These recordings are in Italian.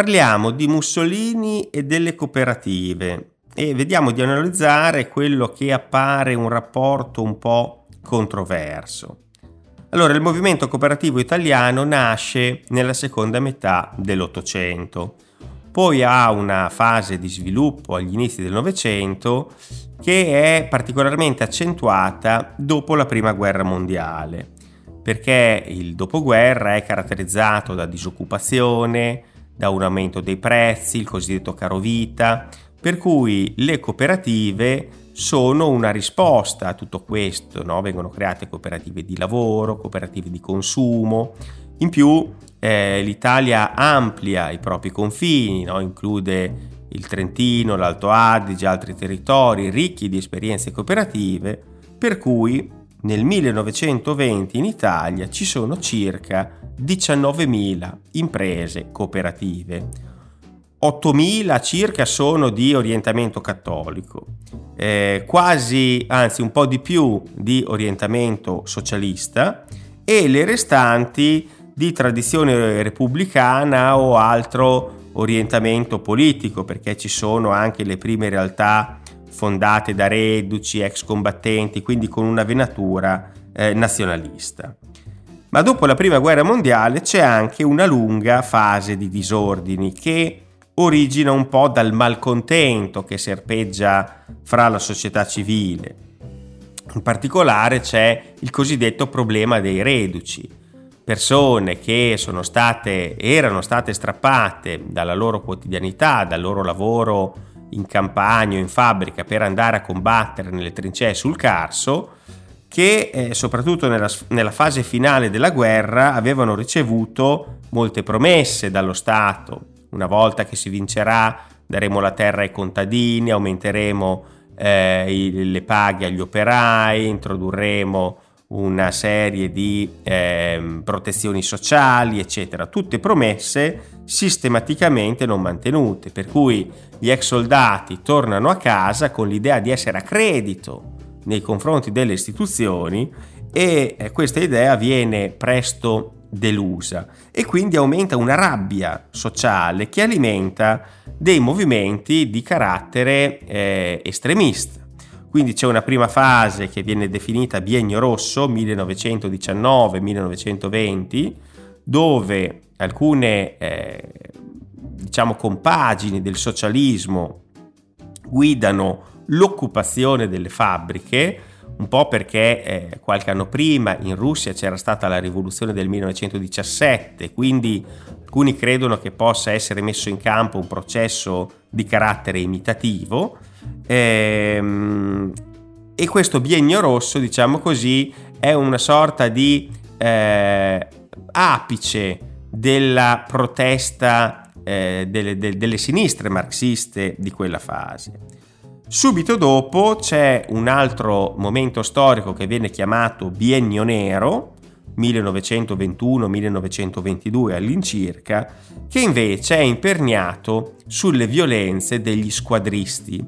parliamo di Mussolini e delle cooperative e vediamo di analizzare quello che appare un rapporto un po' controverso. Allora, il movimento cooperativo italiano nasce nella seconda metà dell'Ottocento, poi ha una fase di sviluppo agli inizi del Novecento che è particolarmente accentuata dopo la Prima Guerra Mondiale, perché il dopoguerra è caratterizzato da disoccupazione, da un aumento dei prezzi, il cosiddetto caro vita, per cui le cooperative sono una risposta a tutto questo, no? vengono create cooperative di lavoro, cooperative di consumo, in più eh, l'Italia amplia i propri confini, no? include il Trentino, l'Alto Adige, altri territori ricchi di esperienze cooperative, per cui nel 1920 in Italia ci sono circa 19.000 imprese cooperative. 8.000 circa sono di orientamento cattolico, eh, quasi, anzi un po' di più di orientamento socialista e le restanti di tradizione repubblicana o altro orientamento politico, perché ci sono anche le prime realtà fondate da reduci, ex combattenti, quindi con una venatura eh, nazionalista. Ma dopo la prima guerra mondiale c'è anche una lunga fase di disordini che origina un po' dal malcontento che serpeggia fra la società civile. In particolare c'è il cosiddetto problema dei reduci, persone che sono state, erano state strappate dalla loro quotidianità, dal loro lavoro in campagna o in fabbrica per andare a combattere nelle trincee sul Carso, che eh, soprattutto nella, nella fase finale della guerra avevano ricevuto molte promesse dallo Stato, una volta che si vincerà daremo la terra ai contadini, aumenteremo eh, le paghe agli operai, introdurremo una serie di eh, protezioni sociali, eccetera, tutte promesse sistematicamente non mantenute, per cui gli ex soldati tornano a casa con l'idea di essere a credito nei confronti delle istituzioni e eh, questa idea viene presto delusa e quindi aumenta una rabbia sociale che alimenta dei movimenti di carattere eh, estremista. Quindi c'è una prima fase che viene definita biennio rosso 1919-1920 dove alcune eh, diciamo compagini del socialismo guidano l'occupazione delle fabbriche un po' perché eh, qualche anno prima in Russia c'era stata la rivoluzione del 1917, quindi alcuni credono che possa essere messo in campo un processo di carattere imitativo ehm, e questo biennio rosso, diciamo così, è una sorta di eh, apice della protesta eh, delle, de, delle sinistre marxiste di quella fase. Subito dopo c'è un altro momento storico che viene chiamato biennio nero, 1921-1922 all'incirca, che invece è imperniato sulle violenze degli squadristi,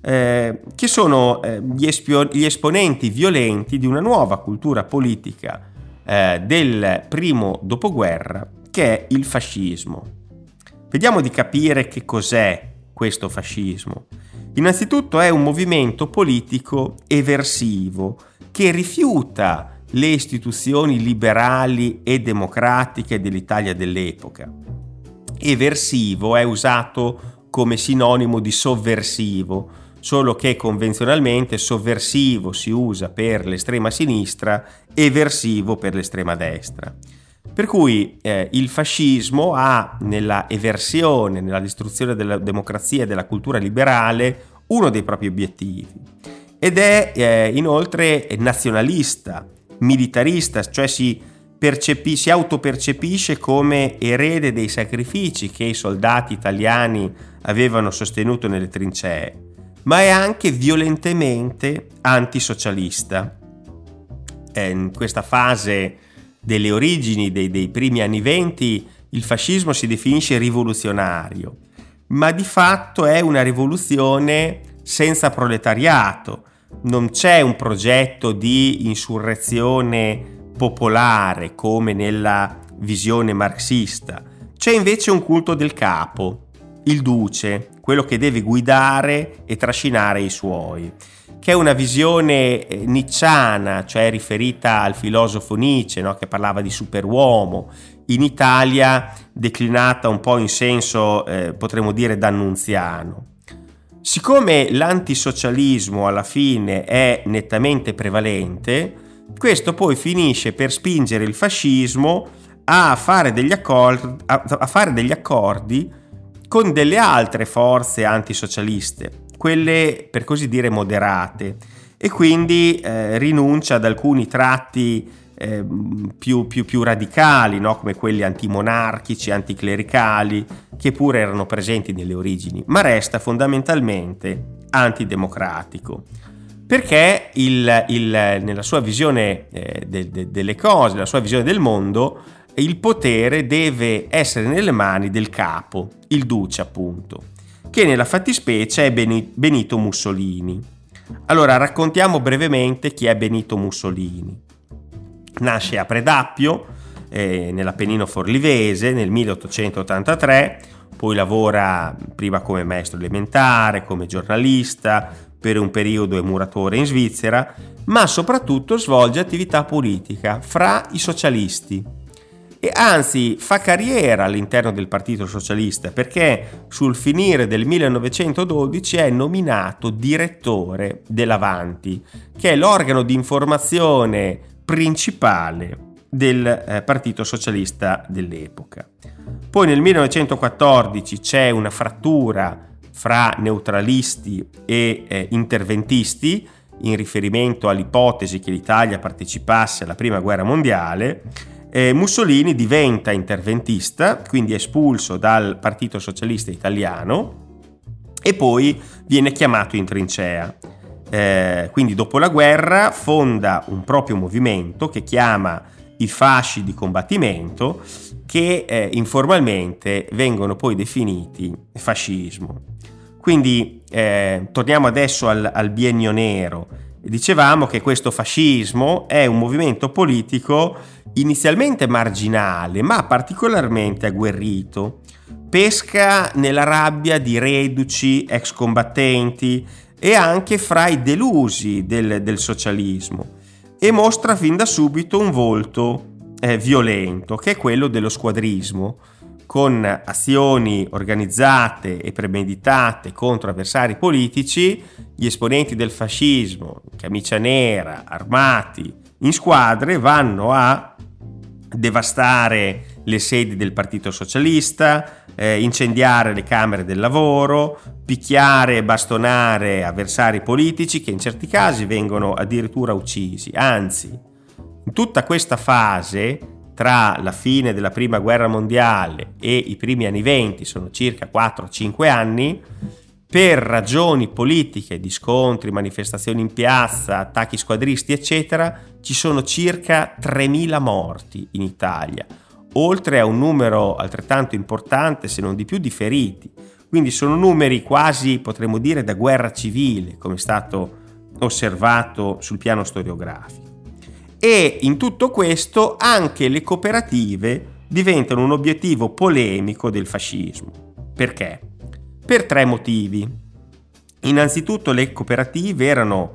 eh, che sono eh, gli, espio- gli, esponenti violenti di una nuova cultura politica eh, del primo dopoguerra, che è il fascismo. Vediamo di capire che cos'è questo fascismo. Innanzitutto è un movimento politico eversivo che rifiuta le istituzioni liberali e democratiche dell'Italia dell'epoca. Eversivo è usato come sinonimo di sovversivo, solo che convenzionalmente sovversivo si usa per l'estrema sinistra, eversivo per l'estrema destra. Per cui eh, il fascismo ha nella eversione, nella distruzione della democrazia e della cultura liberale uno dei propri obiettivi ed è eh, inoltre nazionalista, militarista, cioè si, percepi- si autopercepisce come erede dei sacrifici che i soldati italiani avevano sostenuto nelle trincee, ma è anche violentemente antisocialista. Eh, in questa fase delle origini dei, dei primi anni venti il fascismo si definisce rivoluzionario, ma di fatto è una rivoluzione senza proletariato. Non c'è un progetto di insurrezione popolare come nella visione marxista. c'è invece un culto del capo, il duce, quello che deve guidare e trascinare i suoi, che è una visione eh, nicciana, cioè riferita al filosofo Nietzsche, no? che parlava di superuomo, in Italia declinata un po' in senso, eh, potremmo dire, d'annunziano. Siccome l'antisocialismo alla fine è nettamente prevalente, questo poi finisce per spingere il fascismo a fare degli accordi, a fare degli accordi con delle altre forze antisocialiste, quelle per così dire moderate, e quindi eh, rinuncia ad alcuni tratti eh, più, più, più, radicali, no? come quelli antimonarchici, anticlericali, che pure erano presenti nelle origini, ma resta fondamentalmente antidemocratico. Perché il, il, nella sua visione eh, de, de, delle cose, nella sua visione del mondo, il potere deve essere nelle mani del capo, il duce appunto, che nella fattispecie è Benito Mussolini. Allora raccontiamo brevemente chi è Benito Mussolini. Nasce a Predappio, eh, nell'Appennino Forlivese, nel 1883, poi lavora prima come maestro elementare, come giornalista, per un periodo è muratore in Svizzera, ma soprattutto svolge attività politica fra i socialisti. E anzi fa carriera all'interno del Partito Socialista perché sul finire del 1912 è nominato direttore dell'Avanti, che è l'organo di informazione principale del eh, Partito Socialista dell'epoca. Poi nel 1914 c'è una frattura fra neutralisti e eh, interventisti in riferimento all'ipotesi che l'Italia partecipasse alla Prima Guerra Mondiale eh, Mussolini diventa interventista, quindi espulso dal Partito Socialista Italiano e poi viene chiamato in trincea. Eh, quindi dopo la guerra fonda un proprio movimento che chiama i fasci di combattimento che eh, informalmente vengono poi definiti fascismo. Quindi eh, torniamo adesso al, al biennio nero. Dicevamo che questo fascismo è un movimento politico inizialmente marginale ma particolarmente agguerrito. Pesca nella rabbia di reduci, ex combattenti e anche fra i delusi del, del socialismo e mostra fin da subito un volto eh, violento che è quello dello squadrismo con azioni organizzate e premeditate contro avversari politici, gli esponenti del fascismo, camicia nera, armati, in squadre, vanno a devastare le sedi del Partito Socialista, eh, incendiare le Camere del Lavoro, picchiare e bastonare avversari politici che in certi casi vengono addirittura uccisi. Anzi, in tutta questa fase tra la fine della prima guerra mondiale e i primi anni 20, sono circa 4-5 anni, per ragioni politiche, di scontri, manifestazioni in piazza, attacchi squadristi, eccetera, ci sono circa 3.000 morti in Italia, oltre a un numero altrettanto importante, se non di più, di feriti. Quindi sono numeri quasi, potremmo dire, da guerra civile, come è stato osservato sul piano storiografico. E in tutto questo anche le cooperative diventano un obiettivo polemico del fascismo. Perché? Per tre motivi. Innanzitutto le cooperative erano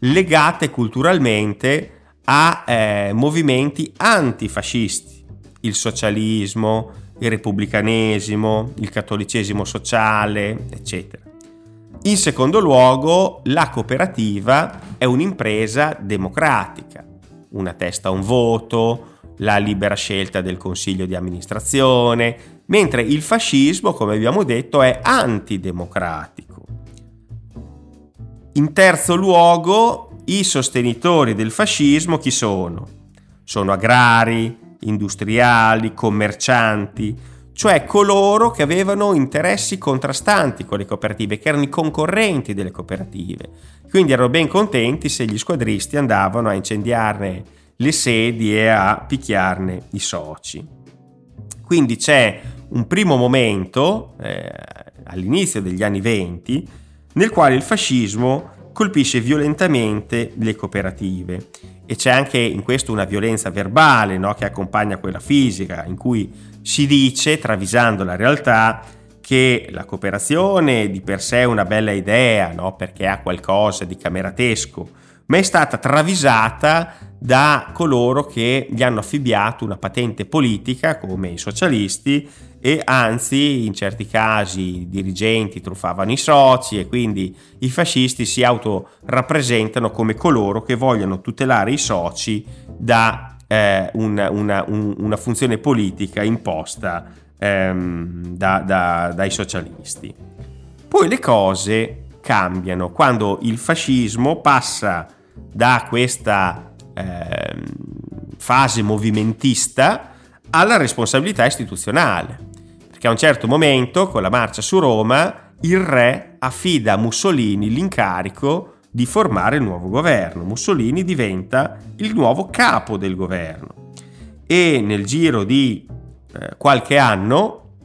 legate culturalmente a eh, movimenti antifascisti, il socialismo, il repubblicanesimo, il cattolicesimo sociale, eccetera. In secondo luogo, la cooperativa è un'impresa democratica, una testa a un voto, la libera scelta del consiglio di amministrazione, mentre il fascismo, come abbiamo detto, è antidemocratico. In terzo luogo, i sostenitori del fascismo chi sono? Sono agrari, industriali, commercianti, cioè coloro che avevano interessi contrastanti con le cooperative, che erano i concorrenti delle cooperative. Quindi erano ben contenti se gli squadristi andavano a incendiarne le sedi e a picchiarne i soci. Quindi c'è un primo momento, eh, all'inizio degli anni 20, nel quale il fascismo colpisce violentemente le cooperative e c'è anche in questo una violenza verbale no? che accompagna quella fisica, in cui si dice, travisando la realtà, che la cooperazione di per sé è una bella idea, no? perché ha qualcosa di cameratesco, ma è stata travisata da coloro che gli hanno affibbiato una patente politica, come i socialisti, e anzi in certi casi i dirigenti truffavano i soci e quindi i fascisti si autorappresentano come coloro che vogliono tutelare i soci da eh, una, una, un, una funzione politica imposta ehm, da, da, dai socialisti. Poi le cose cambiano quando il fascismo passa da questa ehm, fase movimentista alla responsabilità istituzionale. Perché a un certo momento, con la marcia su Roma, il re affida a Mussolini l'incarico di formare il nuovo governo. Mussolini diventa il nuovo capo del governo e nel giro di eh, qualche anno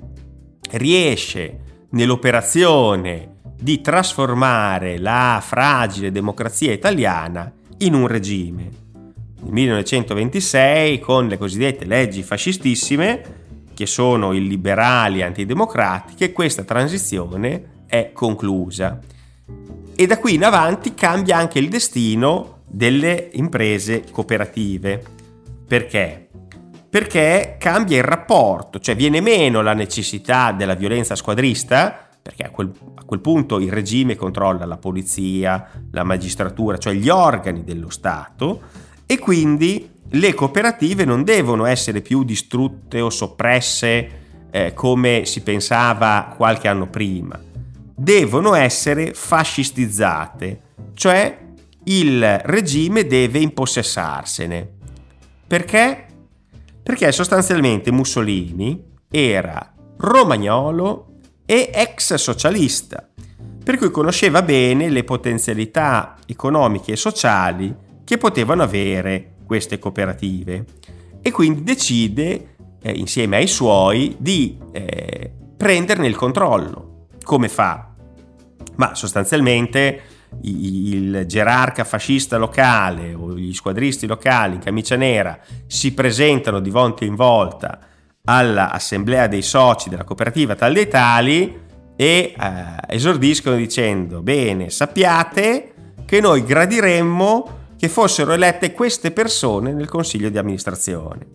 riesce nell'operazione di trasformare la fragile democrazia italiana in un regime. Nel 1926, con le cosiddette leggi fascistissime, che sono illiberali e antidemocratiche, questa transizione è conclusa. E da qui in avanti cambia anche il destino delle imprese cooperative. Perché? perché cambia il rapporto, cioè viene meno la necessità della violenza squadrista, perché a quel, a quel, punto il regime controlla la polizia, la magistratura, cioè gli organi dello Stato, e quindi le cooperative non devono essere più distrutte o soppresse eh, come si pensava qualche anno prima, devono essere fascistizzate, cioè il regime deve impossessarsene. Perché? perché sostanzialmente Mussolini era romagnolo e ex socialista, per cui conosceva bene le potenzialità economiche e sociali che potevano avere queste cooperative e quindi decide, eh, insieme ai suoi, di eh, prenderne il controllo. Come fa? Ma sostanzialmente il gerarca fascista locale o gli squadristi locali in camicia nera si presentano di volta in volta all'assemblea dei soci della cooperativa tal dei tali e eh, esordiscono dicendo bene sappiate che noi gradiremmo che fossero elette queste persone nel consiglio di amministrazione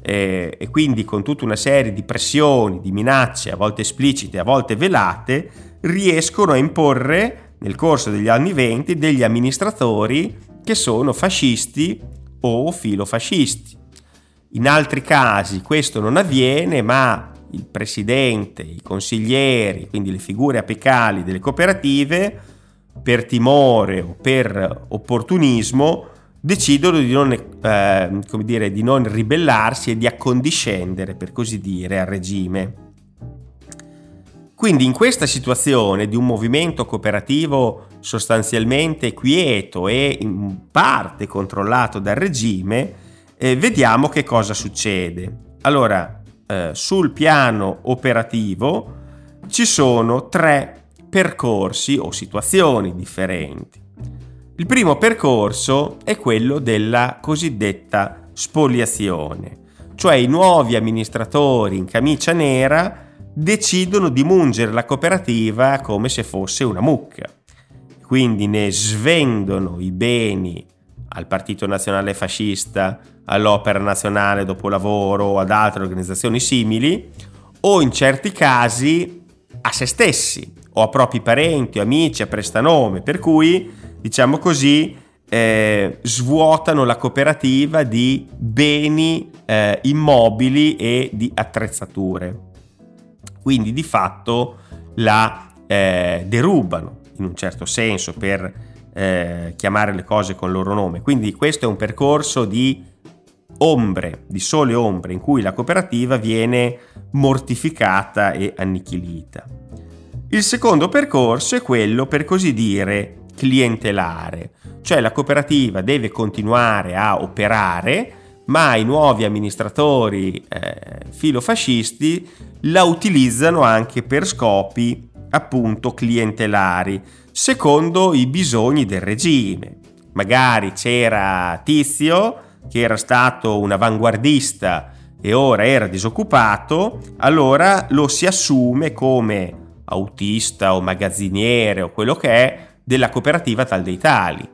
e, e quindi con tutta una serie di pressioni, di minacce a volte esplicite, a volte velate riescono a imporre nel corso degli anni 20 degli amministratori che sono fascisti o filofascisti. In altri casi questo non avviene, ma il presidente, i consiglieri, quindi le figure apicali delle cooperative, per timore o per opportunismo, decidono di non, eh, dire, di non ribellarsi e di accondiscendere, per così dire, al regime. Quindi in questa situazione di un movimento cooperativo sostanzialmente quieto e in parte controllato dal regime, eh, vediamo che cosa succede. Allora, eh, sul piano operativo ci sono tre percorsi o situazioni differenti. Il primo percorso è quello della cosiddetta spoliazione, cioè i nuovi amministratori in camicia nera decidono di mungere la cooperativa come se fosse una mucca. Quindi ne svendono i beni al Partito Nazionale Fascista, all'Opera Nazionale Dopolavoro o ad altre organizzazioni simili, o in certi casi a se stessi o a propri parenti o amici a prestanome, per cui, diciamo così, eh, svuotano la cooperativa di beni eh, immobili e di attrezzature quindi di fatto la eh, derubano in un certo senso per eh, chiamare le cose con il loro nome. Quindi questo è un percorso di ombre, di sole ombre, in cui la cooperativa viene mortificata e annichilita. Il secondo percorso è quello, per così dire, clientelare, cioè la cooperativa deve continuare a operare, ma i nuovi amministratori eh, filofascisti la utilizzano anche per scopi appunto clientelari, secondo i bisogni del regime. magari c'era Tizio che era stato un avanguardista e ora era disoccupato, allora lo si assume come autista o magazziniere o quello che è della cooperativa tal dei tali.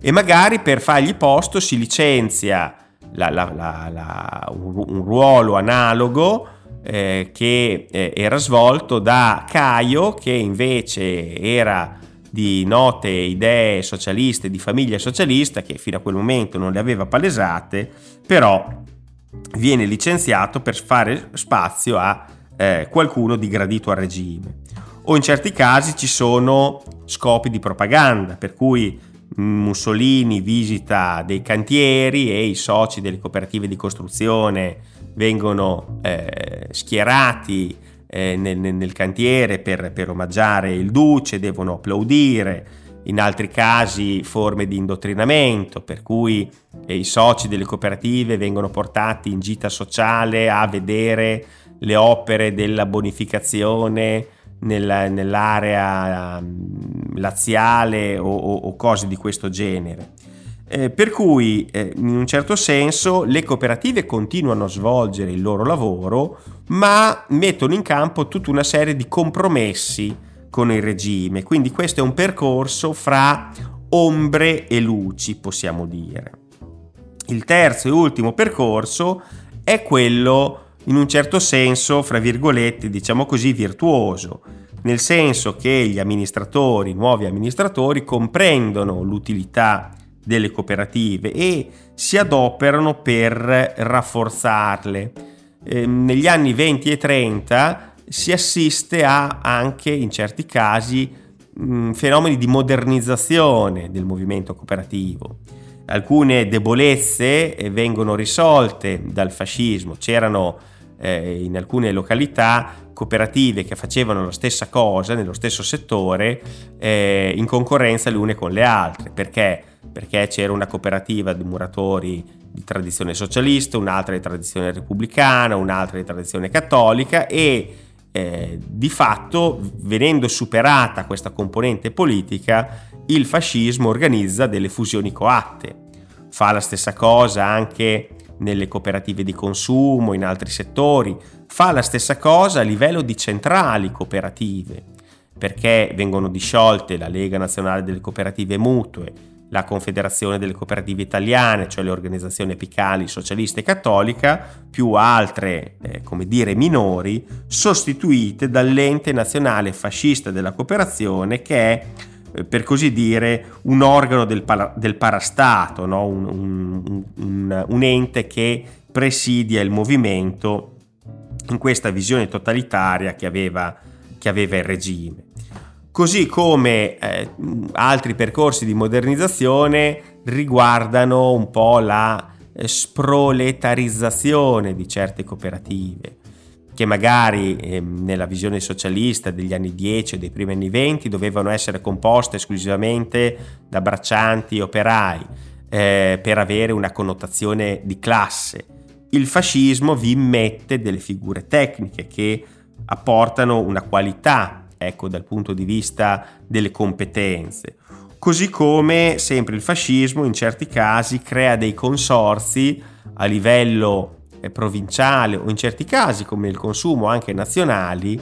E magari per fargli posto si licenzia la, la, la, un, ruolo analogo eh, che eh, era svolto da Caio, che invece era di note idee socialiste, di famiglia socialista, che fino a quel momento non le aveva palesate, però viene licenziato per fare spazio a eh, qualcuno di gradito al regime. O in certi casi ci sono scopi di propaganda, per cui Mussolini visita dei cantieri e i soci delle cooperative di costruzione vengono eh, schierati eh, nel, nel, cantiere per, per omaggiare il duce, devono applaudire, in altri casi forme di indottrinamento, per cui eh, i soci delle cooperative vengono portati in gita sociale a vedere le opere della bonificazione nella, nell'area um, laziale o, o, o, cose di questo genere. Eh, per cui, eh, in un certo senso, le cooperative continuano a svolgere il loro lavoro, ma mettono in campo tutta una serie di compromessi con il regime. Quindi questo è un percorso fra ombre e luci, possiamo dire. Il terzo e ultimo percorso è quello in un certo senso, fra virgolette, diciamo così, virtuoso, nel senso che gli amministratori, nuovi amministratori, comprendono l'utilità delle cooperative e si adoperano per rafforzarle. Eh, negli anni 20 e 30 si assiste a anche in certi casi mh, fenomeni di modernizzazione del movimento cooperativo. Alcune debolezze eh, vengono risolte dal fascismo, c'erano eh, in alcune località cooperative che facevano la stessa cosa nello stesso settore eh, in concorrenza le une con le altre. Perché? Perché c'era una cooperativa di muratori di tradizione socialista, un'altra di tradizione repubblicana, un'altra di tradizione cattolica e eh, di fatto, venendo superata questa componente politica, il fascismo organizza delle fusioni coatte. Fa la stessa cosa anche nelle cooperative di consumo, in altri settori, fa la stessa cosa a livello di centrali cooperative, perché vengono disciolte la Lega Nazionale delle Cooperative Mutue, la Confederazione delle Cooperative Italiane, cioè le organizzazioni apicali socialista e cattolica, più altre, eh, come dire, minori, sostituite dall'ente nazionale fascista della cooperazione che è per così dire, un organo del, para, del parastato, no? un, un, un, un, ente che presidia il movimento in questa visione totalitaria che aveva, che aveva il regime. Così come eh, altri percorsi di modernizzazione riguardano un po' la eh, sproletarizzazione di certe cooperative che magari eh, nella visione socialista degli anni 10 o dei primi anni 20 dovevano essere composte esclusivamente da braccianti e operai eh, per avere una connotazione di classe. Il fascismo vi immette delle figure tecniche che apportano una qualità, ecco, dal punto di vista delle competenze. Così come sempre il fascismo in certi casi crea dei consorzi a livello provinciale o in certi casi come il consumo anche nazionali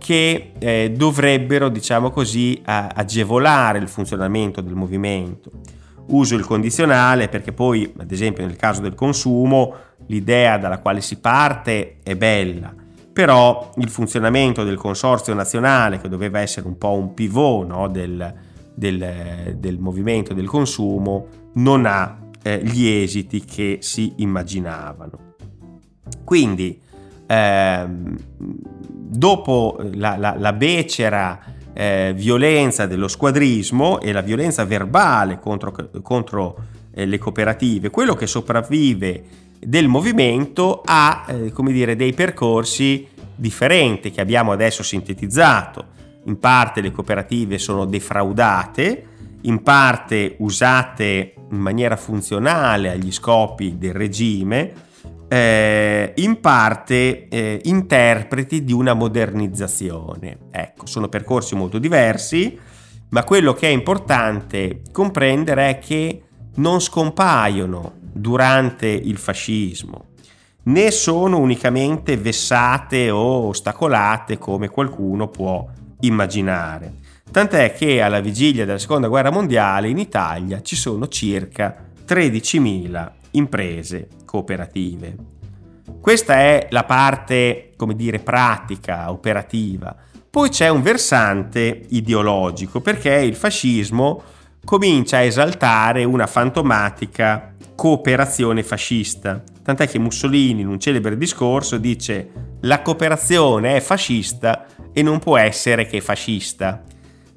che eh, dovrebbero diciamo così agevolare il funzionamento del movimento. Uso il condizionale perché poi ad esempio nel caso del consumo l'idea dalla quale si parte è bella, però il funzionamento del consorzio nazionale che doveva essere un po' un pivot no, del, del, del, movimento del consumo non ha eh, gli esiti che si immaginavano. Quindi, ehm, dopo la, la, la becera eh, violenza dello squadrismo e la violenza verbale contro, contro eh, le cooperative, quello che sopravvive del movimento ha eh, come dire, dei percorsi differenti che abbiamo adesso sintetizzato. In parte le cooperative sono defraudate, in parte usate in maniera funzionale agli scopi del regime, eh, in parte eh, interpreti di una modernizzazione. Ecco, sono percorsi molto diversi, ma quello che è importante comprendere è che non scompaiono durante il fascismo, né sono unicamente vessate o ostacolate come qualcuno può immaginare. Tant'è che alla vigilia della seconda guerra mondiale in Italia ci sono circa 13.000 imprese cooperative. Questa è la parte, come dire, pratica, operativa. Poi c'è un versante ideologico, perché il fascismo comincia a esaltare una fantomatica cooperazione fascista. Tant'è che Mussolini in un celebre discorso dice la cooperazione è fascista e non può essere che fascista.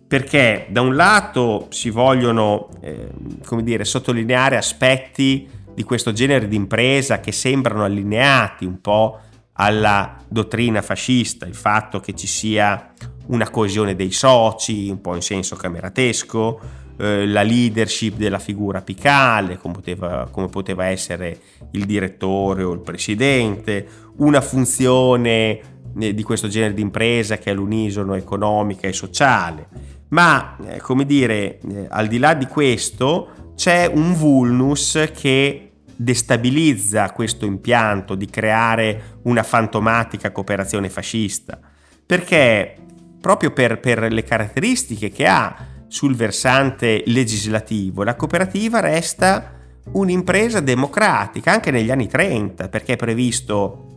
Perché da un lato si vogliono, eh, come dire, sottolineare aspetti di questo genere di impresa che sembrano allineati un po' alla dottrina fascista, il fatto che ci sia una coesione dei soci, un po' in senso cameratesco, eh, la leadership della figura apicale, come poteva, come poteva essere il direttore o il presidente, una funzione eh, di questo genere di impresa che è l'unisono economica e sociale. Ma, eh, come dire, al di là di questo, c'è un vulnus che destabilizza questo impianto di creare una fantomatica cooperazione fascista, perché proprio per, per le caratteristiche che ha sul versante legislativo, la cooperativa resta un'impresa democratica anche negli anni 30, perché è previsto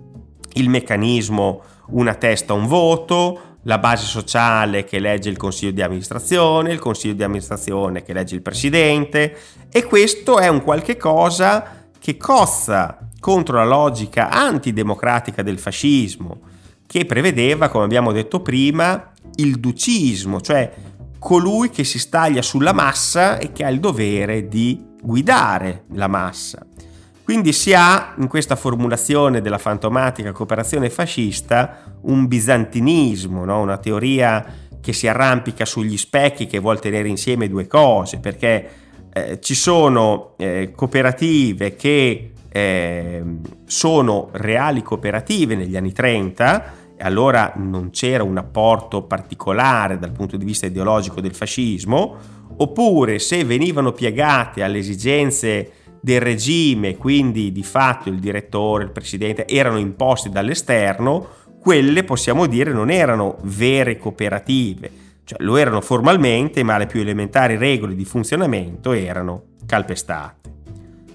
il meccanismo una testa, un voto, la base sociale che elegge il consiglio di amministrazione, il consiglio di amministrazione che elegge il presidente e questo è un qualche cosa che cozza contro la logica antidemocratica del fascismo, che prevedeva, come abbiamo detto prima, il ducismo, cioè colui che si staglia sulla massa e che ha il dovere di guidare la massa. Quindi si ha in questa formulazione della fantomatica cooperazione fascista un bizantinismo, no? una teoria che si arrampica sugli specchi che vuole tenere insieme due cose, perché eh, ci sono eh, cooperative che eh, sono reali cooperative negli anni 30 e allora non c'era un apporto particolare dal punto di vista ideologico del fascismo, oppure se venivano piegate alle esigenze del regime, quindi di fatto il direttore, il presidente, erano imposti dall'esterno, quelle possiamo dire non erano vere cooperative cioè lo erano formalmente, ma le più elementari regole di funzionamento erano calpestate.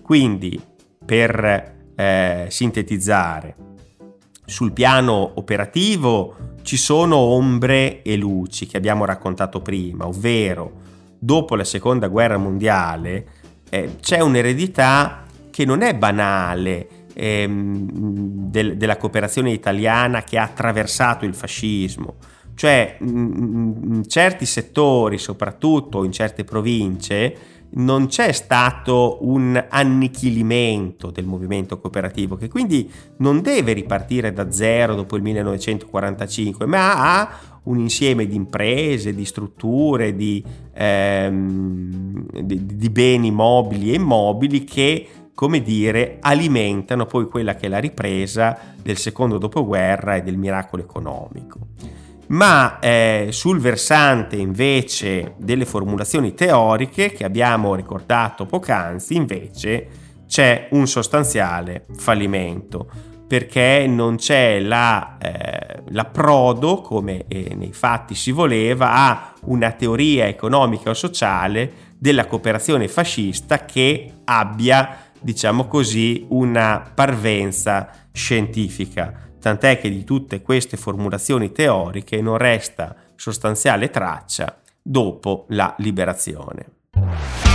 Quindi, per eh, sintetizzare, sul piano operativo ci sono ombre e luci che abbiamo raccontato prima, ovvero dopo la seconda guerra mondiale eh, c'è un'eredità che non è banale ehm, del, della cooperazione italiana che ha attraversato il fascismo, cioè in certi settori, soprattutto in certe province, non c'è stato un annichilimento del movimento cooperativo che quindi non deve ripartire da zero dopo il 1945, ma ha un insieme di imprese, di strutture, di, ehm, di, di beni mobili e immobili che come dire, alimentano poi quella che è la ripresa del secondo dopoguerra e del miracolo economico ma eh, sul versante invece delle formulazioni teoriche che abbiamo ricordato poc'anzi, invece c'è un sostanziale fallimento perché non c'è la, eh, l'approdo, come eh, nei fatti si voleva, a una teoria economica o sociale della cooperazione fascista che abbia, diciamo così, una parvenza scientifica tant'è che di tutte queste formulazioni teoriche non resta sostanziale traccia dopo la liberazione.